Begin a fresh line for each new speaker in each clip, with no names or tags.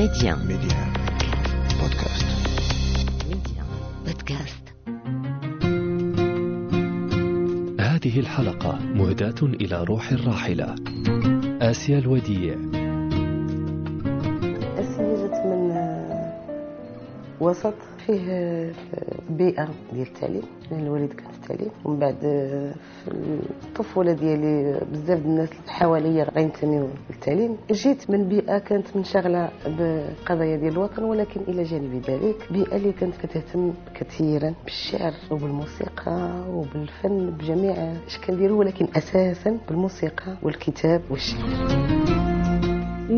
ميديان
ميديان بودكاست
ميديان بودكاست
هذه الحلقة مهداة إلى روح الراحلة. آسيا الوديع.
آسيا جات من وسط فيه بيئة ديال التعليم الوالد كان. التعليم ومن بعد آه، في الطفولة ديالي بزاف الناس اللي حواليا غينتميو للتعليم جيت من بيئة كانت منشغلة بقضايا ديال الوطن ولكن إلى جانب ذلك. بيئة اللي كانت كتهتم كثيرا بالشعر وبالموسيقى وبالفن بجميع الأشكال ديالو ولكن أساسا بالموسيقى والكتاب والشعر.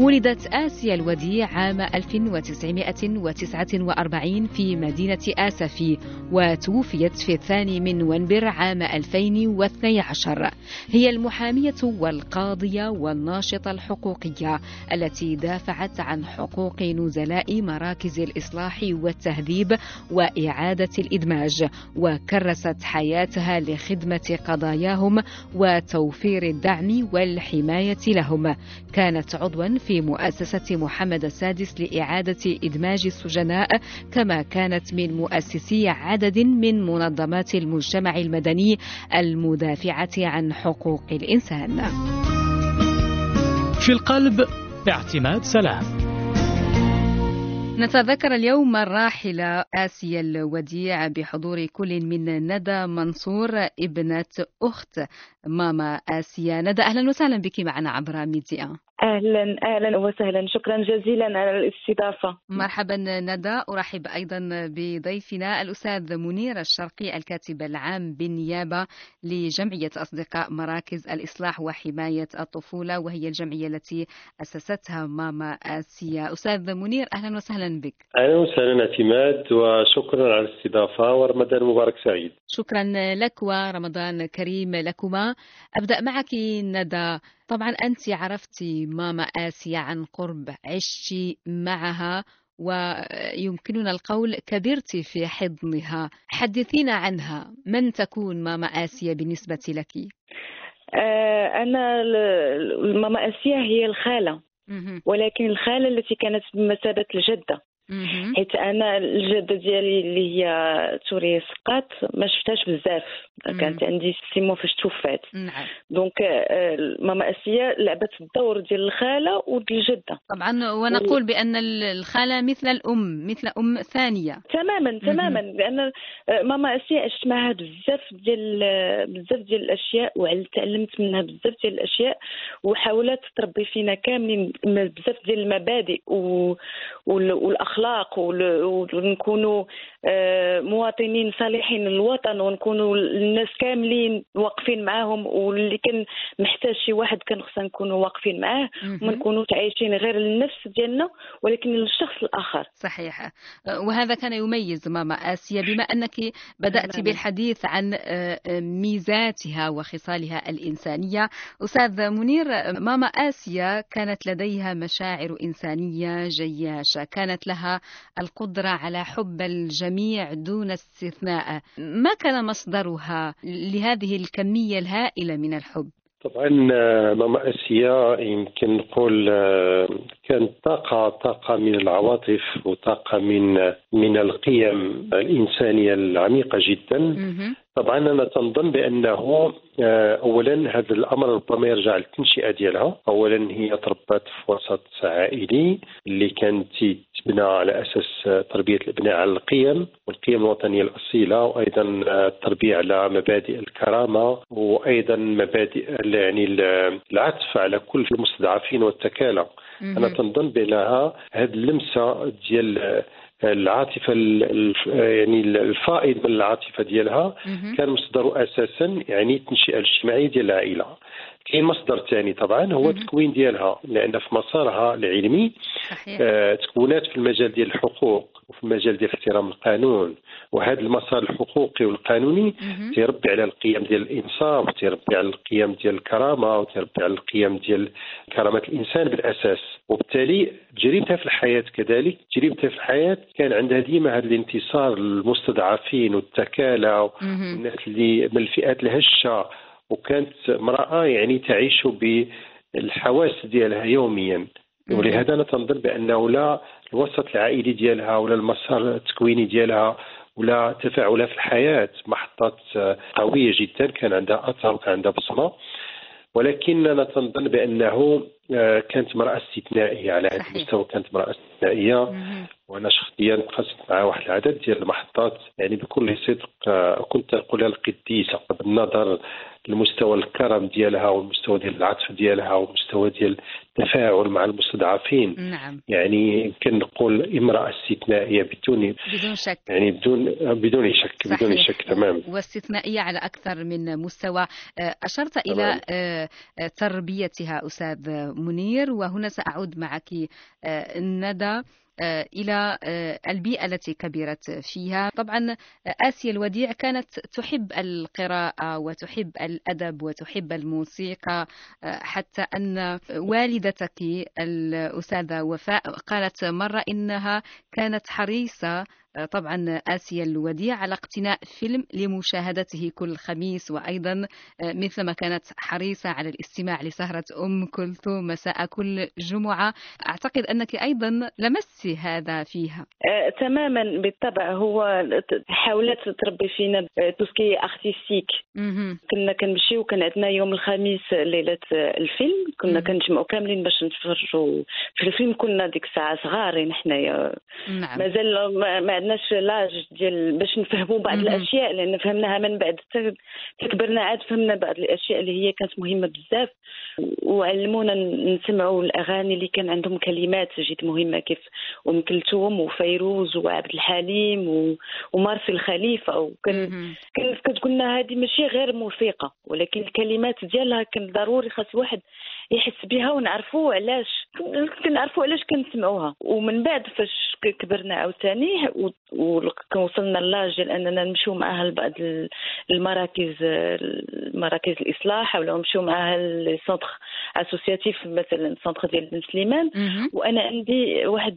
ولدت آسيا الوديع عام 1949 في مدينة آسفي وتوفيت في الثاني من نوفمبر عام 2012 هي المحامية والقاضية والناشطة الحقوقية التي دافعت عن حقوق نزلاء مراكز الإصلاح والتهذيب وإعادة الإدماج وكرست حياتها لخدمة قضاياهم وتوفير الدعم والحماية لهم. كانت عضوا في مؤسسة محمد السادس لإعادة إدماج السجناء كما كانت من مؤسسي عدد من منظمات المجتمع المدني المدافعة عن حقوق الإنسان.
في القلب اعتماد سلام.
نتذكر اليوم الراحلة آسيا الوديع بحضور كل من ندى منصور ابنة أخت ماما آسيا. ندى أهلا وسهلا بك معنا عبر ميديا.
أهلا أهلا وسهلا. شكرا جزيلا على الاستضافة.
مرحبا ندى. أرحب أيضا بضيفنا الأستاذ منير الشرقي الكاتب العام بالنيابة لجمعية أصدقاء مراكز الإصلاح وحماية الطفولة وهي الجمعية التي أسستها ماما آسيا. أستاذ منير أهلا وسهلا بك.
أهلا وسهلا اعتماد وشكرا على الاستضافة. ورمضان مبارك سعيد.
شكرا لك ورمضان كريم لكما. أبدأ معك ندى. طبعا أنت عرفت ماما آسيا عن قرب عشت معها ويمكننا القول كبرت في حضنها حدثينا عنها من تكون ماما آسيا بالنسبة لك
آه ل- ماما اسيا هي الخالة
مهم.
ولكن الخالة التي كانت بمثابة الجدة
مهم.
حيت أنا الجدة ديالي اللي هي ثريا السقاط ما شفتهاش بزاف. كانت عندي six mois فاش توفات.
نعم.
donc آه، ماما أسيا لعبت الدور ديال الخالة وديال الجدة.
طبعا ونقول بأن الخالة مثل الأم مثل أم ثانية.
تماما تماما. لأن آه، ماما أسيا عشت معها بزاف ديال آه، بزاف ديال الأشياء وتعلمت منها بزاف ديال الأشياء وحاولت تربي فينا كاملين بزاف ديال المبادئ و... والأخلاق وال... ونكونوا آه، مواطنين صالحين للوطن ونكونوا الناس كاملين واقفين معاهم واللي كان محتاج شي واحد كان خصنا نكونوا واقفين معاه. وما نكونوش عايشين غير للنفس ديالنا ولكن للشخص الآخر
صحيح وهذا كان يميز ماما آسيا بما أنك بدأت
تماماً.
بالحديث عن آه، آه، ميزاتها وخصالها الإنسانية أستاذ منير آه، ماما آسيا كانت لديها مشاعر إنسانية جياشة كانت لها القدرة على حب الجميع دون استثناء. ما كان مصدرها لهذه الكمية الهائلة من الحب؟
طبعا آه، ماما أسيا يمكن نقول آه، كانت طاقة طاقة من العواطف وطاقة من من القيم الإنسانية العميقة جدا. طبعا أنا تنظن بأنه آه، اولا هذا الأمر ربما يرجع للتنشئة ديالها. اولا هي تربت في وسط عائلي اللي كانت تبنى على أساس تربية الأبناء على القيم والقيم الوطنية الأصيلة وأيضا التربيه على مبادئ الكرامة وأيضا مبادئ يعني ال- العطف على كل المستضعفين والتكالى
أنا.
تنظن بأنها هذه اللمسة ديال العاطفة يعني الفائض من العاطفة ديالها. كان مصدره أساسا يعني التنشئه الاجتماعيه ديال العائلة كاين مصدر ثاني طبعا هو. التكوين ديالها لأن في مسارها العلمي
صحيح
آه، تكونات في المجال ديال الحقوق وفي المجال ديال احترام القانون وهذا المسار الحقوقي والقانوني. تيربي على القيم ديال الإنصاف تيربي على القيم ديال الكرامة وتيربي على القيم ديال كرامة الإنسان بالأساس وبالتالي تجربتها في الحياة كذلك تجربتها في الحياة كان عندها ديما هذا الانتصار للمستضعفين والتكالى
مهم.
الناس اللي من الفئات الهشة وكانت امرأة يعني تعيش بالحواس ديالها يوميا. ولهذا أنا تنظن بأنه لا الوسط العائلي ديالها ولا المسار التكويني ديالها ولا تفاعلها في الحياة. محطات قوية جدا كان عندها أثر وكان عندها بصمة. ولكن أنا تنظن بأنه آه، كانت امرأة استثنائية. على هذا. المستوى كانت امرأة
استثنائية.
وأنا شخصيا قست مع واحد العدد ديال المحطات. يعني بكل صدق آه، كنت نقولها القديسه بالنظر لمستوى الكرم ديالها والمستوى ديال العطف ديالها والمستوى ديال التفاعل مع المستضعفين.
نعم.
يعني يمكن نقول امرأة استثنائية بدون
بدون شك.
يعني بدون بدون شك بدون
صحيح.
شك تمام.
واستثنائية على أكثر من مستوى. آه، أشرت إلى آه، تربيتها أستاذ منير وهنا سأعود معك آه، ندى. إلى آه، البيئة التي كبرت فيها. طبعا آه، آسيا الوديع كانت تحب القراءة وتحب الأدب وتحب الموسيقى آه، حتى أن والدتك الأستاذة وفاء قالت مرة إنها كانت حريصة آه، طبعا آسيا الوديع على اقتناء فيلم لمشاهدته كل خميس وأيضا آه، مثلما كانت حريصة على الاستماع لسهرة أم كلثوم مساء كل جمعة. أعتقد أنك أيضا لمست هذا فيها.
آه، تماما بالطبع هو حاولت تربي فينا tout ce qui artistique
مهم.
كنا كنمشيو وكان عندنا يوم الخميس ليلة الفيلم. كنا. كنجمعوا كاملين باش نتفرجوا في الفيلم. كنا ديك الساعة صغارين حنايا
نعم.
مازال ما, ما عندناش l'âge ديال باش نفهموا بعض. الأشياء لأن فهمناها من بعد. حتى كبرنا عاد فهمنا بعض الأشياء اللي هي كانت مهمة بزاف. وعلمونا نسمعوا الأغاني اللي كان عندهم كلمات جد مهمة كيف أم كلثوم وفيروز وعبد الحليم و- ومارسي الخليفة. وكان كتقول لنا هذه ماشي غير موسيقى ولكن الكلمات ديالها كان ضروري خاص واحد يحس بها ونعرفوا علاش. كنعرفوا علاش كنسمعوها. ومن بعد فاش كبرنا عاوتاني وصلنا لاج ديال اننا نمشيو معاها لبعض ال- المراكز المراكز الإصلاح ولا نمشيو معاها لل centre associatif مثلا ال centre ديال بن سليمان. وأنا عندي واحد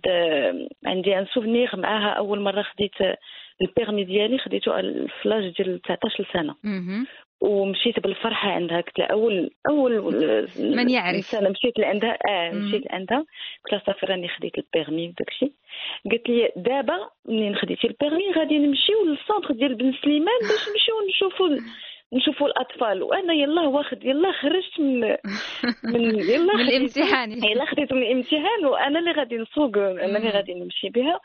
عندي un souvenir معاها أول مرة خديت ال permis ديالي خديته في l'âge ديال 19
سنة.
ومشيت بالفرحة عندها. قلت لها اول أول
من يعرف.
إنسانة مشيت لعندها. آه
مم.
مشيت لعندها. قلت لها صافي راني خديت ال permis وداك الشيء. قالت لي دابا منين خديتي ال permis؟ غادي نمشيو لل centre ديال بن سليمان باش نمشيو نشوفوا ال- نشوفوا الأطفال. وأنا يلا واخد يلا خرجت من من يلا
من الامتحان.
يلا خديت من الامتحان. وأنا اللي غادي نسوق أنا اللي. غادي نمشي بها.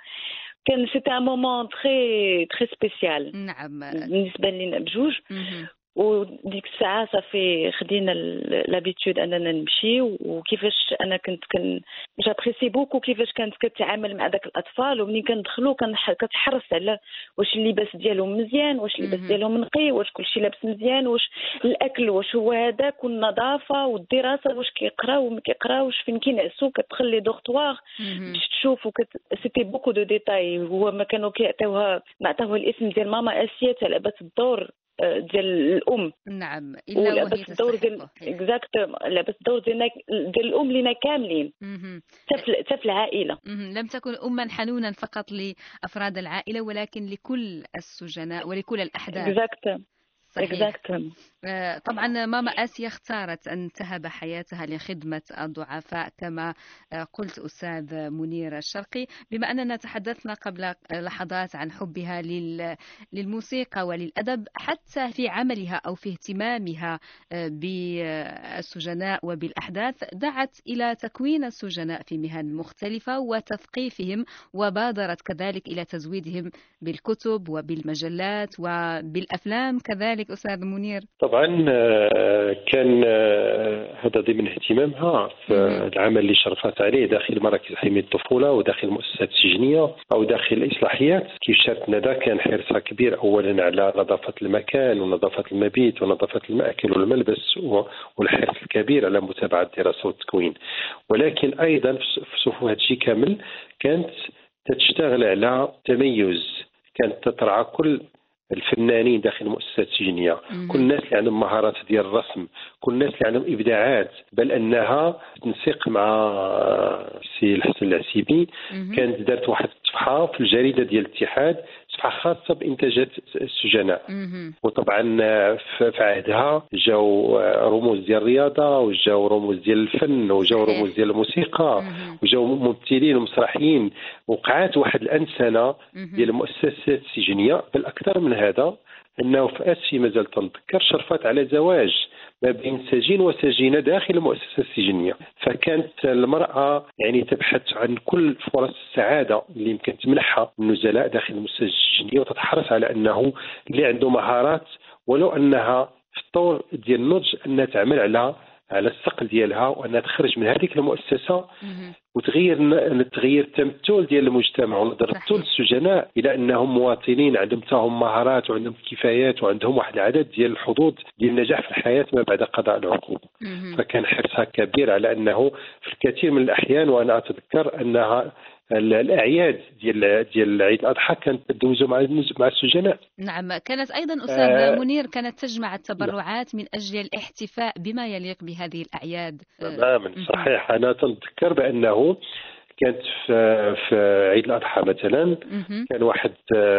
كان c'était un moment très très spécial
نعم.
بالنسبة لينا بجوج. وديك الساعة صافي خدينا l'habitude أننا نمشي وكيفاش أنا كنت كن j'appréciais beaucoup كيفاش كانت كتعامل مع داك الأطفال ومنين كندخلوا كنح- كتحرص على واش اللباس ديالهم مزيان واش اللباس. ديالهم نقي واش كلشي لابس مزيان واش الأكل واش هو هذاك والنظافة والدراسة واش كيقراو وما كيقراوش فين كينعسوا كتدخل les dortoirs
مهم.
باش تشوف وكت... c'était beaucoup de détails هو ما كانوا كيعطيوها ما عطاوها الاسم ديال ماما آسيا تاع لعبت الدور ديال الأم.
نعم وهي
ولعبت الدور ديال exact لعبت الدور ديالنا ديال الأم لينا كاملين. حتى في العائلة.
مهم. لم تكن أما حنونا فقط لأفراد العائلة ولكن لكل السجناء ولكل الأحداث.
اكزاكت
صحيح. آه، طبعا ماما آسيا اختارت أن تهب حياتها لخدمة الضعفاء كما آه، قلت أستاذ منير الشرقي. بما أننا تحدثنا قبل لحظات عن حبها لل- للموسيقى وللأدب حتى في عملها أو في اهتمامها آه، بالسجناء وبالأحداث دعت إلى تكوين السجناء في مهن مختلفة وتثقيفهم وبادرت كذلك إلى تزويدهم بالكتب وبالمجلات وبالأفلام كذلك. أستاذ منير.
طبعا آه، كان آه، هذا ضمن اهتمامها في. العمل اللي شرفت عليه داخل مراكز حماية الطفولة وداخل المؤسسات السجنيه أو داخل الإصلاحيات. كيف شارت ندى كان حرصها كبير اولا على نظافة المكان ونظافة المبيت ونظافة المأكل والملبس والحرص الكبير على متابعة الدراسة والتكوين. ولكن أيضا في صفوف هذا الشيء كامل كانت تشتغل على تميز كانت تترعى كل الفنانين داخل المؤسسات السجنيه. كل الناس اللي عندهم مهارات ديال الرسم كل الناس اللي عندهم إبداعات بل أنها تنسيق مع السي الحسن العسيبي. كانت دارت واحد الصفحة في الجريدة ديال الاتحاد صفحه خاصة بانتاجات السجناء. وطبعا في عهدها جاو رموز ديال الرياضة وجاو رموز ديال الفن وجاو رموز ديال الموسيقى وجاو ممثلين ومسرحيين. وقعات واحد الانسنه ديال المؤسسات السجنية. بل أكثر من هذا أنه في اسي مازال تنذكر شرفت على زواج. ما بين سجين وسجينة داخل المؤسسة السجنية. فكانت المرأة يعني تبحث عن كل فرص السعاده اللي يمكن تمنحها النزلاء داخل المؤسسة السجنية وتتحرص على أنه اللي عنده مهارات ولو أنها في الطور ديال النضج أنها تعمل على على الثقل ديالها وأنها تخرج من هذيك المؤسسة وتغير تغيير التمثل ديال المجتمع ونظرته للسجناء إلى أنهم مواطنين عندهم تاهم مهارات وعندهم كفايات وعندهم واحد العدد ديال الحظوظ ديال النجاح في الحياة ما بعد قضاء العقوبة. فكان حرصها كبير على أنه في الكثير من الأحيان وأنا أتذكر أنها الأعياد ديال ديال عيد الأضحى كانت تدوزوا مع مع السجناء.
نعم كانت أيضا أستاذ آه منير كانت تجمع التبرعات من أجل الاحتفاء بما يليق بهذه الأعياد.
تماما صحيح. أنا تذكر بأنه كانت في, في عيد الأضحى مثلا كان واحد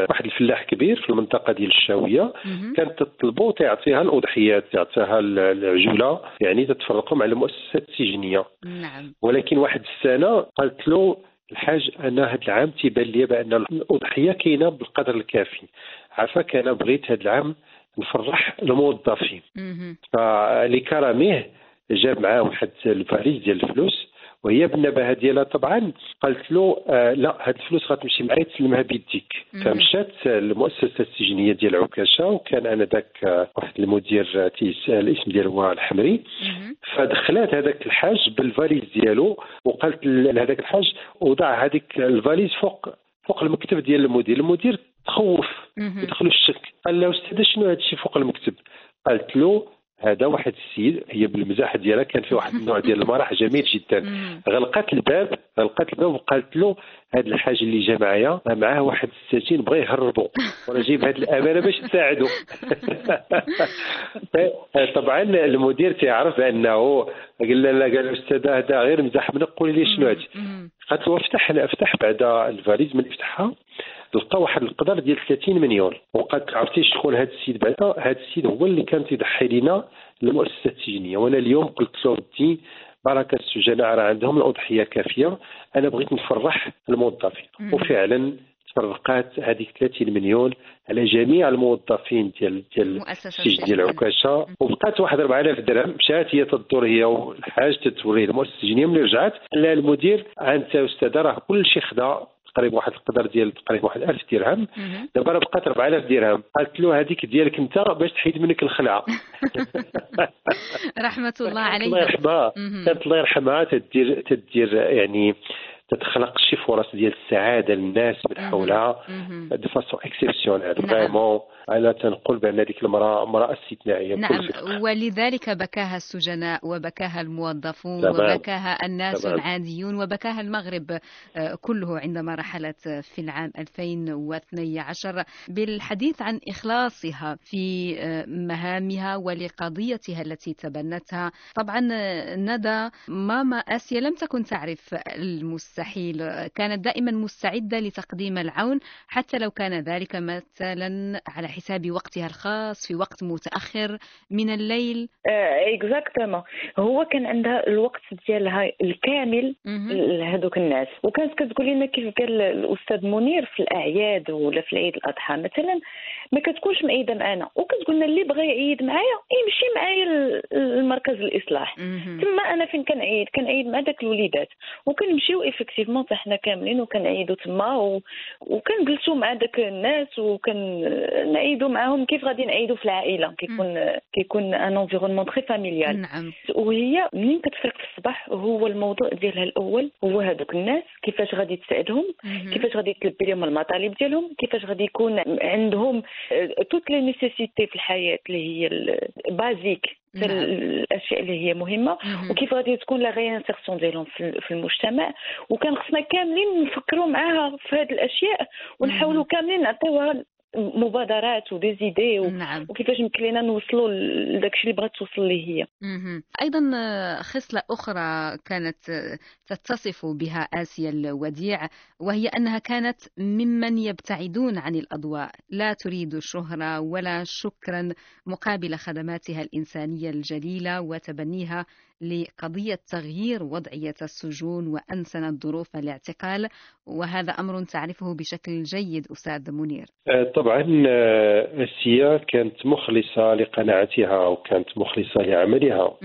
واحد الفلاح كبير في المنطقة ديال الشاوية كانت تطلبوا تعطيها الأضحيات تعطيها العجولة يعني تتفرقوا مع المؤسسات السجنية.
نعم.
ولكن واحد السنة قالت له الحاج أنا هذا العام تيبان لي بأن الأضحية كاينة بالقدر الكافي. عافاك أنا بغيت هذا العام نفرح الموظفين. فلكرمه جاب معاه واحد الفاليز ديال الفلوس. وهي بالنباهه ديالها طبعا قالت له آه لا هاد الفلوس غتمشي معايا تسلمها بيديك. فمشات المؤسسة السجنية ديال عكاشة وكان أنا ذاك آه واحد المدير تي الاسم ديالو هو الحمري. فدخلات هذاك الحاج بالفاليز ديالو وقالت لهذاك الحاج وضع هذيك الفاليز فوق فوق المكتب ديال المدير. المدير تخوف يدخل الشك قال له أستاذ شنو هذا الشيء فوق المكتب؟ قالت له هذا واحد السيد هي بالمزاح ديالها كان في واحد النوع ديال المرح جميل جدا. غلقت الباب غلقت الباب وقالت له هذا الحاج اللي جا معايا معاه واحد السجين بغى يهربوا وأنا جايب هذه الأمانة باش تساعده طبعا المدير تيعرف بانه قال لا قال الاستاذ هذا غير مزاح من قولي لي شنو هذا قالت له افتح افتح بعد الفاليز من يفتحها لقى واحد القدر ديال 30 مليون. وقد عرفتي شكون هذا السيد بعدا؟ هذا السيد هو اللي كان تيضحي لنا المؤسسه السجنيه وأنا اليوم قلت له بركه السجناء راه عندهم الأضحية كافية. أنا بغيت نفرح الموظفين. وفعلا تفرقات هذيك 30 مليون على جميع الموظفين ديال ديال السجن ديال عكاشة. وبقات واحد 4000 درهم. مشات هي تدور هي والحاج تتوريه المؤسسة السجنيه ملي رجعت قال لها المدير أنت أستاذ راه كل شيء خدا. تقريبا واحد القدر ديال تقريبا واحد 1000 درهم. دابا راه بقات 4000 درهم. قالت له هذيك ديالك أنت باش تحيد منك الخلعة.
رحمة الله عليه
الله يرحمها. كانت الله يرحمها تدير تدير يعني تتخلق شي فرص ديال السعادة للناس من حولها. de façon exceptionnelle vraiment أنا تنقول بان هذيك المرأة امراه استثنائية
نعم. ولذلك بكاها السجناء وبكاها الموظفون. وبكاها الناس. العاديون وبكاها المغرب كله عندما رحلت في العام 2012 بالحديث عن إخلاصها في مهامها ولقضيتها التي تبنتها. طبعا ندى ماما آسيا لم تكن تعرف المستحيل كانت دائما مستعدة لتقديم العون حتى لو كان ذلك مثلا على حساب وقتها الخاص في وقت متأخر من الليل.
اكزاكتومون هو كان عندها الوقت ديالها الكامل لهذوك الناس. وكانت كتقول لنا كيف قال الأستاذ منير في الأعياد ولا في العيد الأضحى. مثلا ما كتكونش مأيدة معنا وكتقول لنا اللي بغى يعيد معايا يمشي معايا للمركز الاصلاح تما أنا فين كنعيد؟ كنعيد مع داك الوليدات. وكنمشيو effectivement حتى حنا كاملين وكنعيدوا تما و... وكنجلسوا مع داك الناس وكنعيدوا معاهم كيف غادي نعيدوا في العائله كيكون كيكون un environnement très familial
نعم
وهي منين كتفيق في الصباح هو الموضوع ديالها الأول هو هذوك الناس كيفاش غادي تساعدهم كيفاش غادي تلبي لهم المطالب ديالهم كيفاش غادي يكون عندهم toutes les nécessités في الحياة اللي هي ال basiques الاشياء اللي هي مهمه وكيف غادي تكون la réinsertion ديالهم في المجتمع وكان خصنا كاملين نفكروا معاها في هذه الاشياء ونحاولوا كاملين نعطيوها مبادرات و des idées و...
نعم.
وكيفاش يمكن لنا نوصلوا لداك الشيء اللي بغات توصل ليه هي.
أيضا آه، خصلة أخرى كانت آه، تتصف بها آسيا الوديع وهي أنها كانت ممن يبتعدون عن الأضواء. لا تريد شهرة ولا شكرا مقابل خدماتها الإنسانية الجليلة وتبنيها لقضية تغيير وضعية السجون وأنسنت ظروف الاعتقال وهذا أمر تعرفه بشكل جيد أستاذ منير
آه، طبعا آه، اسيا كانت مخلصة لقناعتها وكانت مخلصة لعملها.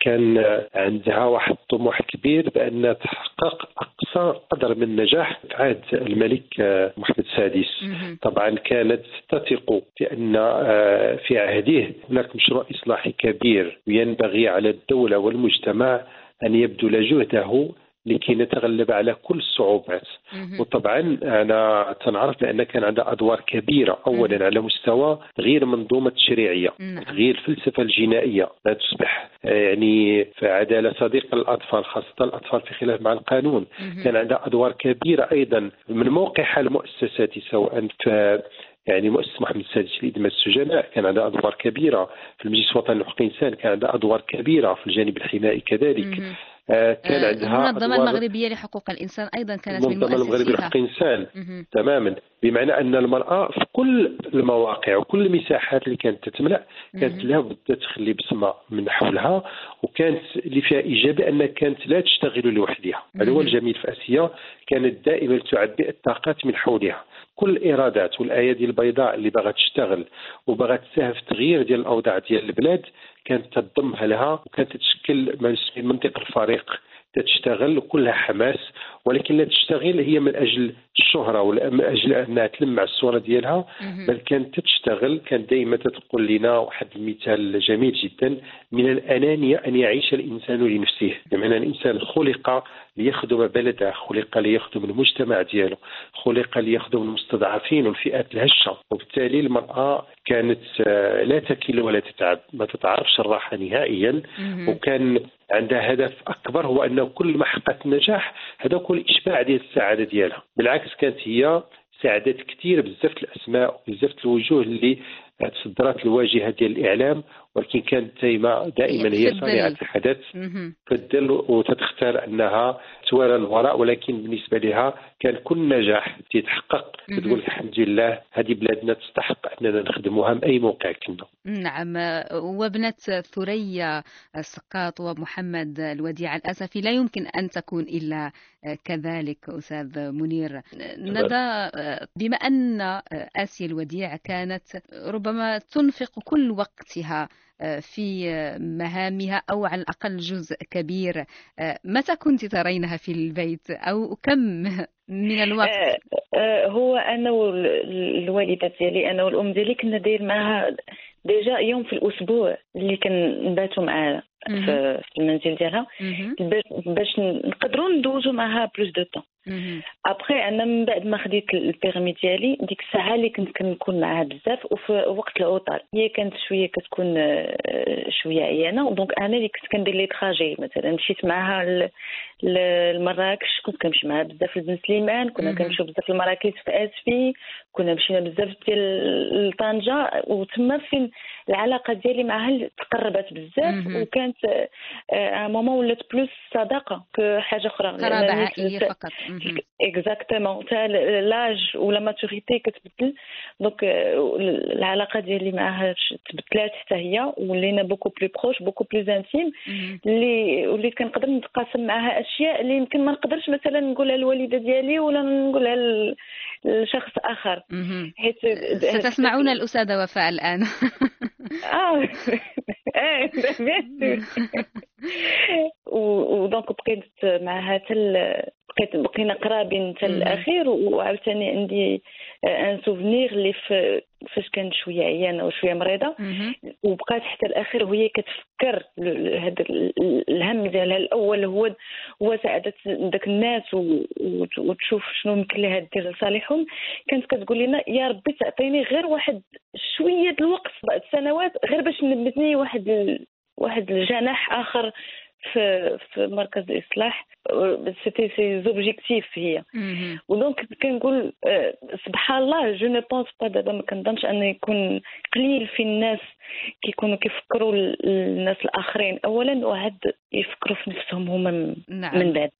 كان عندها واحد الطموح كبير بأن تحقق اقصى قدر من النجاح في عهد الملك آه، محمد السادس. طبعا كانت تثق بأن آه، في عهده هناك مشروع إصلاحي كبير ينبغي على الدولة والمجتمع أن يبذل جهده لكي نتغلب على كل الصعوبات. وطبعا أنا تنعرف بان كان عندها أدوار كبيرة اولا على مستوى تغيير منظومة التشريعيه
نعم.
تغيير الفلسفه الجنائية. لا تصبح آه، يعني عداله صديقه للاطفال خاصة الأطفال في خلاف مع القانون. كان عندها أدوار كبيرة أيضا من موقعها المؤسساتي سواء في يعني مؤسسه محمد السادس لإدماج السجناء كان عندها أدوار كبيرة. في المجلس الوطني لحقوق الإنسان كان عندها أدوار كبيرة في الجانب الحمائي كذلك. كان
آه،
عندها
المنظمة المغربية لحقوق الإنسان أيضا كانت من
المنظمه المغربية
مؤسسيها
لحقوق الإنسان
مهم.
تماما بمعنى أن المرأة في كل المواقع وكل المساحات اللي كانت تتملأ كانت. لها بد تخلي بصمة من حولها وكانت اللي فيها إيجابي أنها كانت لا تشتغل لوحدها هذا هو. الجميل في آسيا كانت دائما تعبئ الطاقات من حولها كل الإيرادات والأيادي البيضاء اللي باغا تشتغل وباغا تساهم في تغيير ديال الأوضاع ديال البلاد كانت تضمها لها وكانت تشكل ما نسميه منطق الفريق. تشتغل وكلها حماس ولكن لا تشتغل هي من أجل الشهرة ولا من أجل أنها تلمع الصورة ديالها. بل كانت تشتغل كانت دائما تقول لنا واحد المثال جميل جدا من الأنانية أن يعيش الإنسان لنفسه بمعنى الإنسان خلق ليخدم بلده خلق ليخدم المجتمع ديالو خلق ليخدم المستضعفين والفئات الهشه وبالتالي المرأة كانت آه، لا تكل ولا تتعب ما تتعرفش الراحة نهائيا. وكان عندها هدف أكبر هو انه كل ما حققت النجاح هذا هو الإشباع ديال السعادة ديالها بالعكس كانت هي ساعدت كثير بزاف الأسماء وبزاف الوجوه اللي تصدرت الواجهة ديال الإعلام ولكن كانت دائما دائما هي. صانعة الحدث. تبدل وتتختار أنها توالى الوراء ولكن بالنسبة لها كان كل نجاح تيتحقق. تقول الحمد لله هذه بلادنا تستحق أننا نخدموها من أي موقع كنا.
نعم. وابنة ثريا السقاط ومحمد الوديع الأسفي لا يمكن أن تكون إلا كذلك أستاذ منير. ندى بما أن آسيا الوديع كانت ربما تنفق كل وقتها في مهامها أو على الأقل جزء كبير متى كنت ترينها في البيت أو كم من الوقت
آه، آه، هو أنا والوالده ديالي أنا والأم ديالي كنا داير معها ديجا يوم في الأسبوع اللي كنباتوا معاها. في المنزل ديالها. باش- نقدروا ندوزو معاها plus de
temps.
Après أنا من بعد ما خديت ال permis ديالي ديك الساعة اللي كنت كنكون معاها بزاف وفي وقت العطل هي كانت شوية كتكون آه، شوية عيانة. donc أنا اللي كنت كندير les trajets مثلا. مشيت معاها لمراكش. كنت كنمشي معاها بزاف لبن سليمان. كنا. كنمشيو بزاف لمراكش في آسفي. كنا مشينا بزاف ديال لطنجه وتما فين العلاقة ديالي معها تقربت بزاف. وكانت un moment ولات plus صداقة كحاجه أخرى.
عائلية
الناس-
فقط.
Exactement تا l'âge و la maturité كتبدل donc العلاقه ديالي معها ش- تبدلات حتى هي ولينا beaucoup plus proches beaucoup plus
intimes.
اللي وليت كنقدر نتقاسم معها اشياء اللي يمكن ما نقدرش مثلا نقولها للوالده ديالي ولا نقولها لشخص اخر. حيت
ستسمعون الأستاذة وفاء الآن
آه eh bien و donc بقيت معها حتى بقيت بقينا قرابين حتى. الاخير وعاوتاني عندي un souvenir اللي فاش كانت شوية عيانة وشوية
مريضة.
وبقات حتى الاخير وهي كتفكر هذا الهم ديالها الأول هو هو سعاده داك الناس وتشوف شنو يمكن لها دير لصالحهم كانت كتقول لنا يا ربي تعطيني غير واحد شوية الوقت بعد سنوات غير باش نبني واحد واحد الجناح آخر في في مركز الاصلاح c'était ses objectifs هي. و donc كنقول آه، سبحان الله je ne pense pas دابا ما كنظنش أن يكون قليل في الناس كيكونوا كيفكروا الناس الآخرين. اولا وعاد يفكروا في نفسهم هما نعم. من بعد.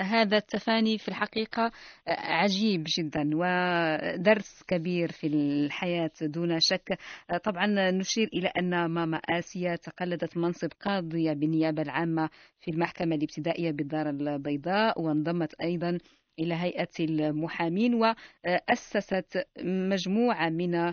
هذا التفاني في الحقيقة عجيب جدا ودرس كبير في الحياة دون شك. طبعا نشير إلى أن ماما آسيا تقلدت منصب قاضية بالنيابة العامة في المحكمة الابتدائية بالدار البيضاء وانضمت أيضا إلى هيئة المحامين وأسست مجموعة من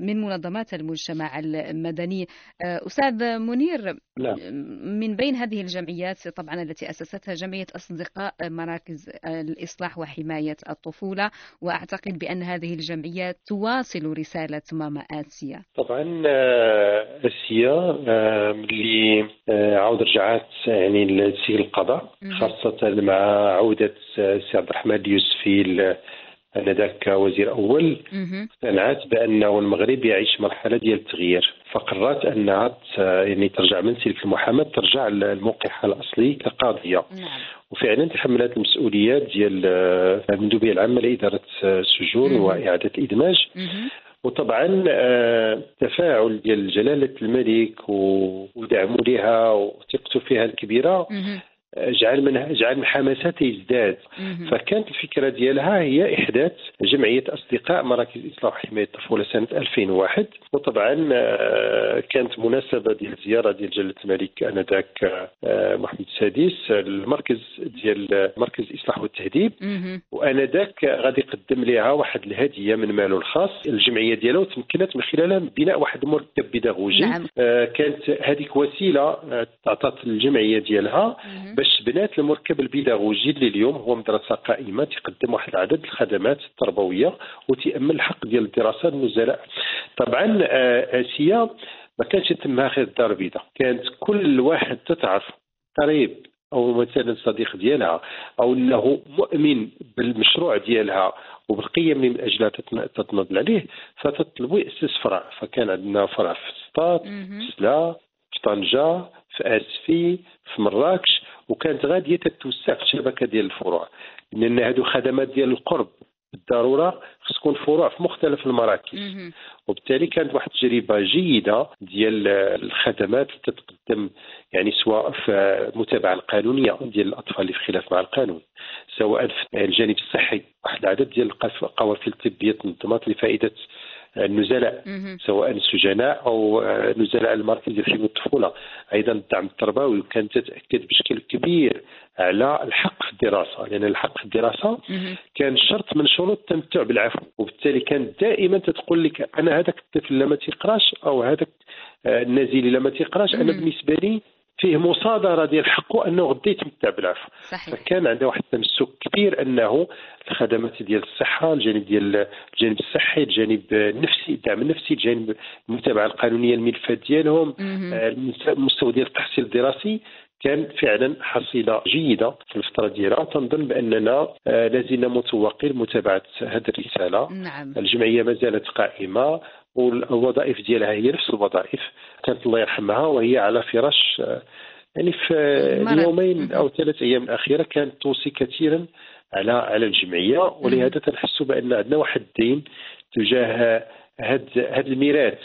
من منظمات المجتمع المدني آه، أستاذ منير لا. نعم. من بين هذه الجمعيات طبعا التي أسستها جمعية أصدقاء مراكز الإصلاح وحماية الطفولة وأعتقد بأن هذه الجمعية تواصل رسالة ماما آسيا
طبعا آه، آسيا اللي عود رجعت يعني لسير القضاء خاصة مع عودة سي عبد الرحمن اليوسفي انذاك وزير أول اقتنعت بأنه المغرب يعيش مرحلة ديال التغيير. فقررت أنها يعني ترجع من سلك المحاماة ترجع للموقعها الأصلي كقاضية. نعم. وفعلا تحملت المسؤوليات ديال المندوبيه العامة لإدارة السجون وإعادة الإدماج. وطبعا التفاعل آه، ديال جلالة الملك ودعمه لها وثقته فيها الكبيرة. جعل من جعل من حماسته يزداد فكانت الفكرة ديالها هي إحداث جمعية أصدقاء مراكز إصلاح وحمايه الطفولة سنة 2001 وطبعا آه، كانت مناسبة ديال الزياره ديال جلاله الملك آنذاك آه، محمد السادس المركز ديال مركز الاصلاح والتهذيب وآنذاك غادي يقدم لها واحد الهدية من ماله الخاص. الجمعية ديالها وتمكنت من خلالها بناء واحد المركب بيداغوجي نعم. آه، كانت هذيك وسيلة تعطات الجمعية ديالها باش بنات المركب البيداغوجي اللي اليوم هو مدرسة قائمة تقدم واحد العدد الخدمات التربوية وتامن الحق ديال الدراسة النزلاء طبعا آه، آسيا ما كانش تمها غير الدار البيضاء. كانت كل واحد تتعرف قريب أو مثلا صديق ديالها أو إنه مؤمن بالمشروع ديالها وبالقيم اللي من أجلها تتنضل عليه فتطلبوا ياسس فرع فكان عندنا فرع في سطات في سلا في طنجة في آسفي في مراكش. وكانت غادية تتوسع في الشبكة ديال الفروع لأن هذو خدمات ديال القرب بالضرورة خص تكون فروع في مختلف المراكز. وبالتالي كانت واحد التجربة جيدة ديال الخدمات اللي تتقدم يعني سواء في المتابعه القانونية ديال الأطفال اللي في خلاف مع القانون سواء في الجانب الصحي واحد العدد ديال القوافل الطبية تنظمت لفائده النزلاء سواء السجناء أو نزلاء المركز ديال خدمه الطفولة. أيضا الدعم التربوي وكانت تتأكد بشكل كبير على الحق في الدراسة لأن الحق في الدراسه كان شرط من شروط التمتع بالعفو. وبالتالي كانت دائما تتقول لك أنا هذاك الطفل لما تيقراش أو هذاك آه، النازلي لما تيقراش أنا بالنسبة لي فيه مصادرة ديال حقه أنه غادي يتمتع بالعفو. صحيح. فكان عنده واحد التمسك كبير أنه الخدمات ديال الصحة الجانب ديال الجانب الصحي الجانب النفسي الدعم النفسي الجانب المتابعة القانونية الملفات ديالهم آه، المستوى ديال التحصيل الدراسي كان فعلا حصيلة جيدة في الفترة ديالها. تنظن بأننا آه، لازلنا متوقين متابعة هذه الرسالة. نعم. الجمعية ما زالت قائمة. والوظائف ديالها هي نفس الوظائف كانت الله يرحمها وهي على فراش آه، يعني في اليومين أو ثلاث أيام الأخيرة كانت توصي كثيرا على على الجمعية. ولهذا تنحسوا بأن عندنا واحد الدين تجاه هاد هاد الميراث.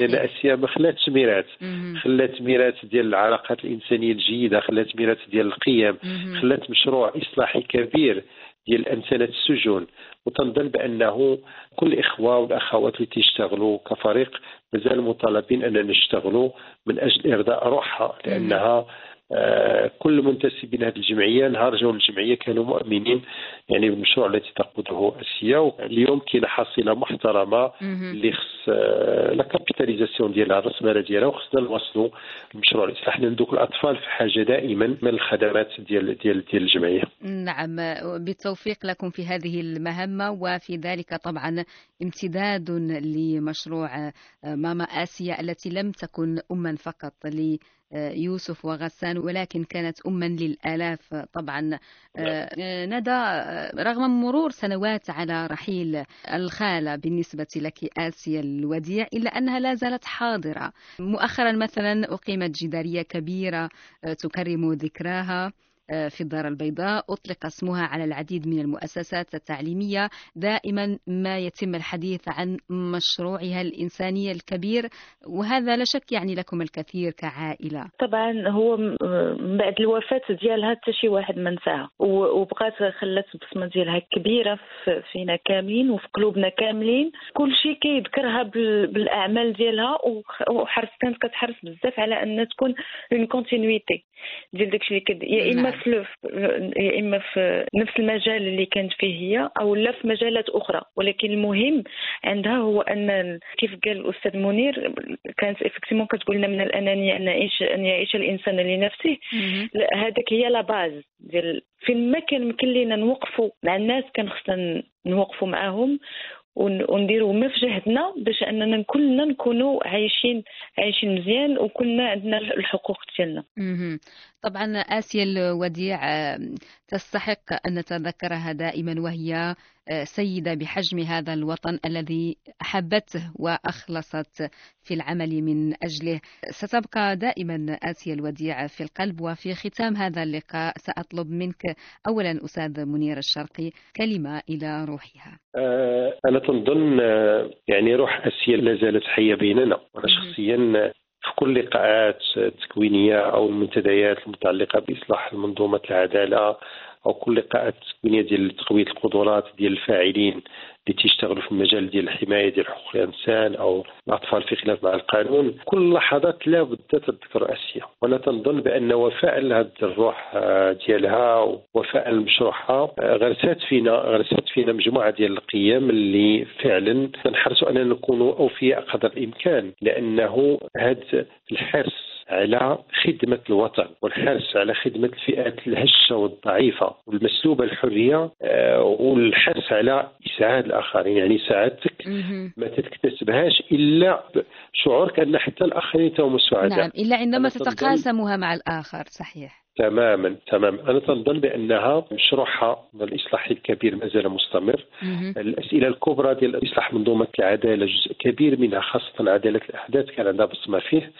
لأن اسيا ما خلاتش ميراث. خلات ميراث ديال العلاقات الإنسانية الجيدة خلات ميراث ديال القيم خلات مشروع إصلاحي كبير. ديال امثله السجون وتنظن بأنه كل الاخوه والاخوات اللي تيشتغلوا كفريق مازال مطالبين أننا نشتغلوا من أجل إرضاء روحها لأنها كل منتسبين هذه الجمعية نهار جاوا الجمعية كانوا مؤمنين يعني بالمشروع التي تقوده أسيا اليوم كاينة حصيلة محترمة اللي خص آه، لا كابيتاليزاسيون ديالها الراسماله ديالها وخصنا نوصلوا المشروع الاصلاح لأن دوك الأطفال في حاجة دائما من الخدمات ديال ديال ديال الجمعية.
نعم بالتوفيق لكم في هذه المهمة وفي ذلك طبعا امتداد لمشروع آه، ماما آسيا التي لم تكن اما فقط يوسف وغسان ولكن كانت أما للآلاف طبعا. ندى رغم مرور سنوات على رحيل الخالة بالنسبة لك آسيا الوديع إلا أنها لا زالت حاضرة. مؤخرا مثلا أقيمت جدارية كبيرة تكرم ذكراها. آه، في الدار البيضاء أطلق اسمها على العديد من المؤسسات التعليمية. دائما ما يتم الحديث عن مشروعها الإنساني الكبير وهذا لا شك يعني لكم الكثير كعائلة.
طبعا هو من بعد الوفاة ديالها حتى شي واحد ما نساها وبقات خلات البصمة ديالها كبيرة فينا كاملين وفي قلوبنا كاملين. كل شيء كيذكرها بالأعمال ديالها وحرص كانت كتحرص بزاف على أن تكون une continuité ديال داكشي اللي كد يا إما نعم. في يا إما في نفس المجال اللي كانت فيه هي أو لا في مجالات أخرى. ولكن المهم عندها هو أن كيف قال الأستاذ منير كانت effectivement كتقول لنا من الأنانية أن يعيش أن يعيش الإنسان لنفسه. هذاك هي la base ديال فين ما كان يمكن لنا نوقفوا مع الناس كان خصنا نوقفوا معاهم. ونديروا ما في جهدنا باش أننا كلنا نكونوا عايشين عايشين مزيان وكلنا عندنا الحقوق ديالنا.
طبعا آسيا الوديع تستحق أن نتذكرها دائما وهي سيدة بحجم هذا الوطن الذي أحبته وأخلصت في العمل من أجله. ستبقى دائما آسيا الوديع في القلب وفي ختام هذا اللقاء سأطلب منك أولا أستاذ منير الشرقي كلمة إلى روحها.
آه، أنا تنظن آه، يعني روح آسيا لا زالت حية بيننا. أنا شخصيا في كل لقاءات التكوينيه أو المنتديات المتعلقة بإصلاح منظومة العدالة أو كل لقاءات التكوينيه ديال تقوية القدرات ديال الفاعلين اللي تيشتغلوا في المجال ديال الحماية ديال حقوق الإنسان أو الأطفال في خلاف مع القانون كل لحظات لابد تذكر اسيا وأنا تنظن بأن وفاء لهذه الروح آه، ديالها وفاء لمشروعها آه، غرسات فينا غرسات فينا مجموعة ديال القيم اللي فعلا نحرصوا أننا نكونوا أوفياء قدر الإمكان لأنه هذا الحرص على خدمة الوطن والحرص على خدمة الفئات الهشة والضعيفة والمسلوبة الحرية آه، والحرص على إسعاد الآخرين. يعني سعادتك ما تكتسبهاش إلا شعورك أن حتى الآخرين هم سعداء
نعم إلا عندما تتقاسمها مع الآخر صحيح.
تماما تماما. أنا تنظن بأنها مشروعها الإصلاح الكبير ما زال مستمر. مم. الأسئلة الكبرى ديال اصلاح منظومه العداله جزء كبير منها خاصة عدالة الأحداث كان عندها بصمة فيه.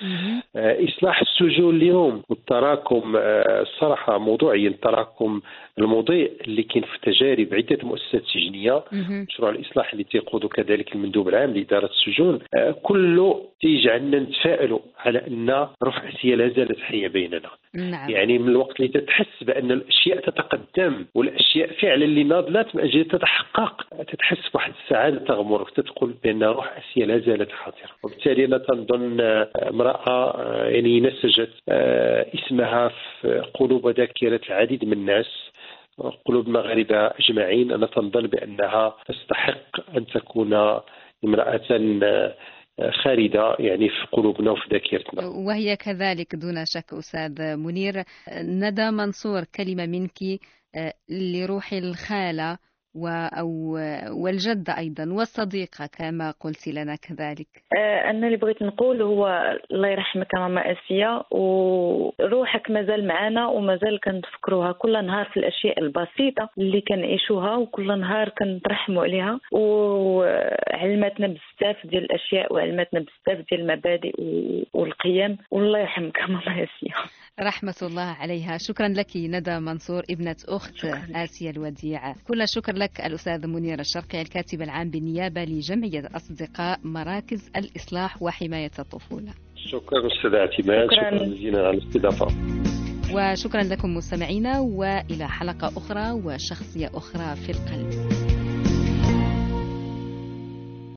آه إصلاح السجون اليوم والتراكم آه الصراحه موضوعيا التراكم المضيء اللي كاين في تجارب عدة مؤسسات سجنية. مشروع الإصلاح اللي تيقود كذلك المندوب العام لإدارة السجون. آه كله تيجعلنا نتفائلوا على أن روح اسيا لا زالت حية بيننا. نعم. يعني من الوقت اللي تتحس بأن الأشياء تتقدم والأشياء فعلا اللي ناضلات من أجل تتحقق تتحس بواحد السعادة تغمرك تتقول بأن روح اسيا لا زالت حاضره وبالتالي أنا تنظن امرأة آه، يعني نسجت آه، اسمها في قلوب وذاكره العديد من الناس قلوب المغاربة أجمعين أنا تنظن بأنها تستحق أن تكون امرأة خالدة يعني في قلوبنا وفي ذاكرتنا.
وهي كذلك دون شك أستاذ منير. ندى منصور كلمة منك آه، لروح الخالة. أو والجدة أيضا والصديقة كما قلت لنا كذلك.
آه، أنا اللي بغيت نقول هو الله يرحمك ماما آسيا وروحك مازال معنا ومازال كنتفكروها كل نهار في الأشياء البسيطة اللي كنعيشوها وكل نهار كنترحموا عليها. وعلمتنا بزاف ديال الأشياء وعلمتنا بزاف ديال المبادئ والقيم والله يرحمك ماما آسيا.
رحمة الله عليها. شكرا لك ندى منصور ابنة أخت آسيا الوديعة كل شكر لك الأستاذ منير الشرقي الكاتب العام بالنيابة لجمعية أصدقاء مراكز الإصلاح وحماية الطفولة.
شكرا أستاذ اعتماد شكرا جزيلا على الاستضافة.
وشكرا لكم مستمعينا وإلى حلقة أخرى وشخصية أخرى في القلب.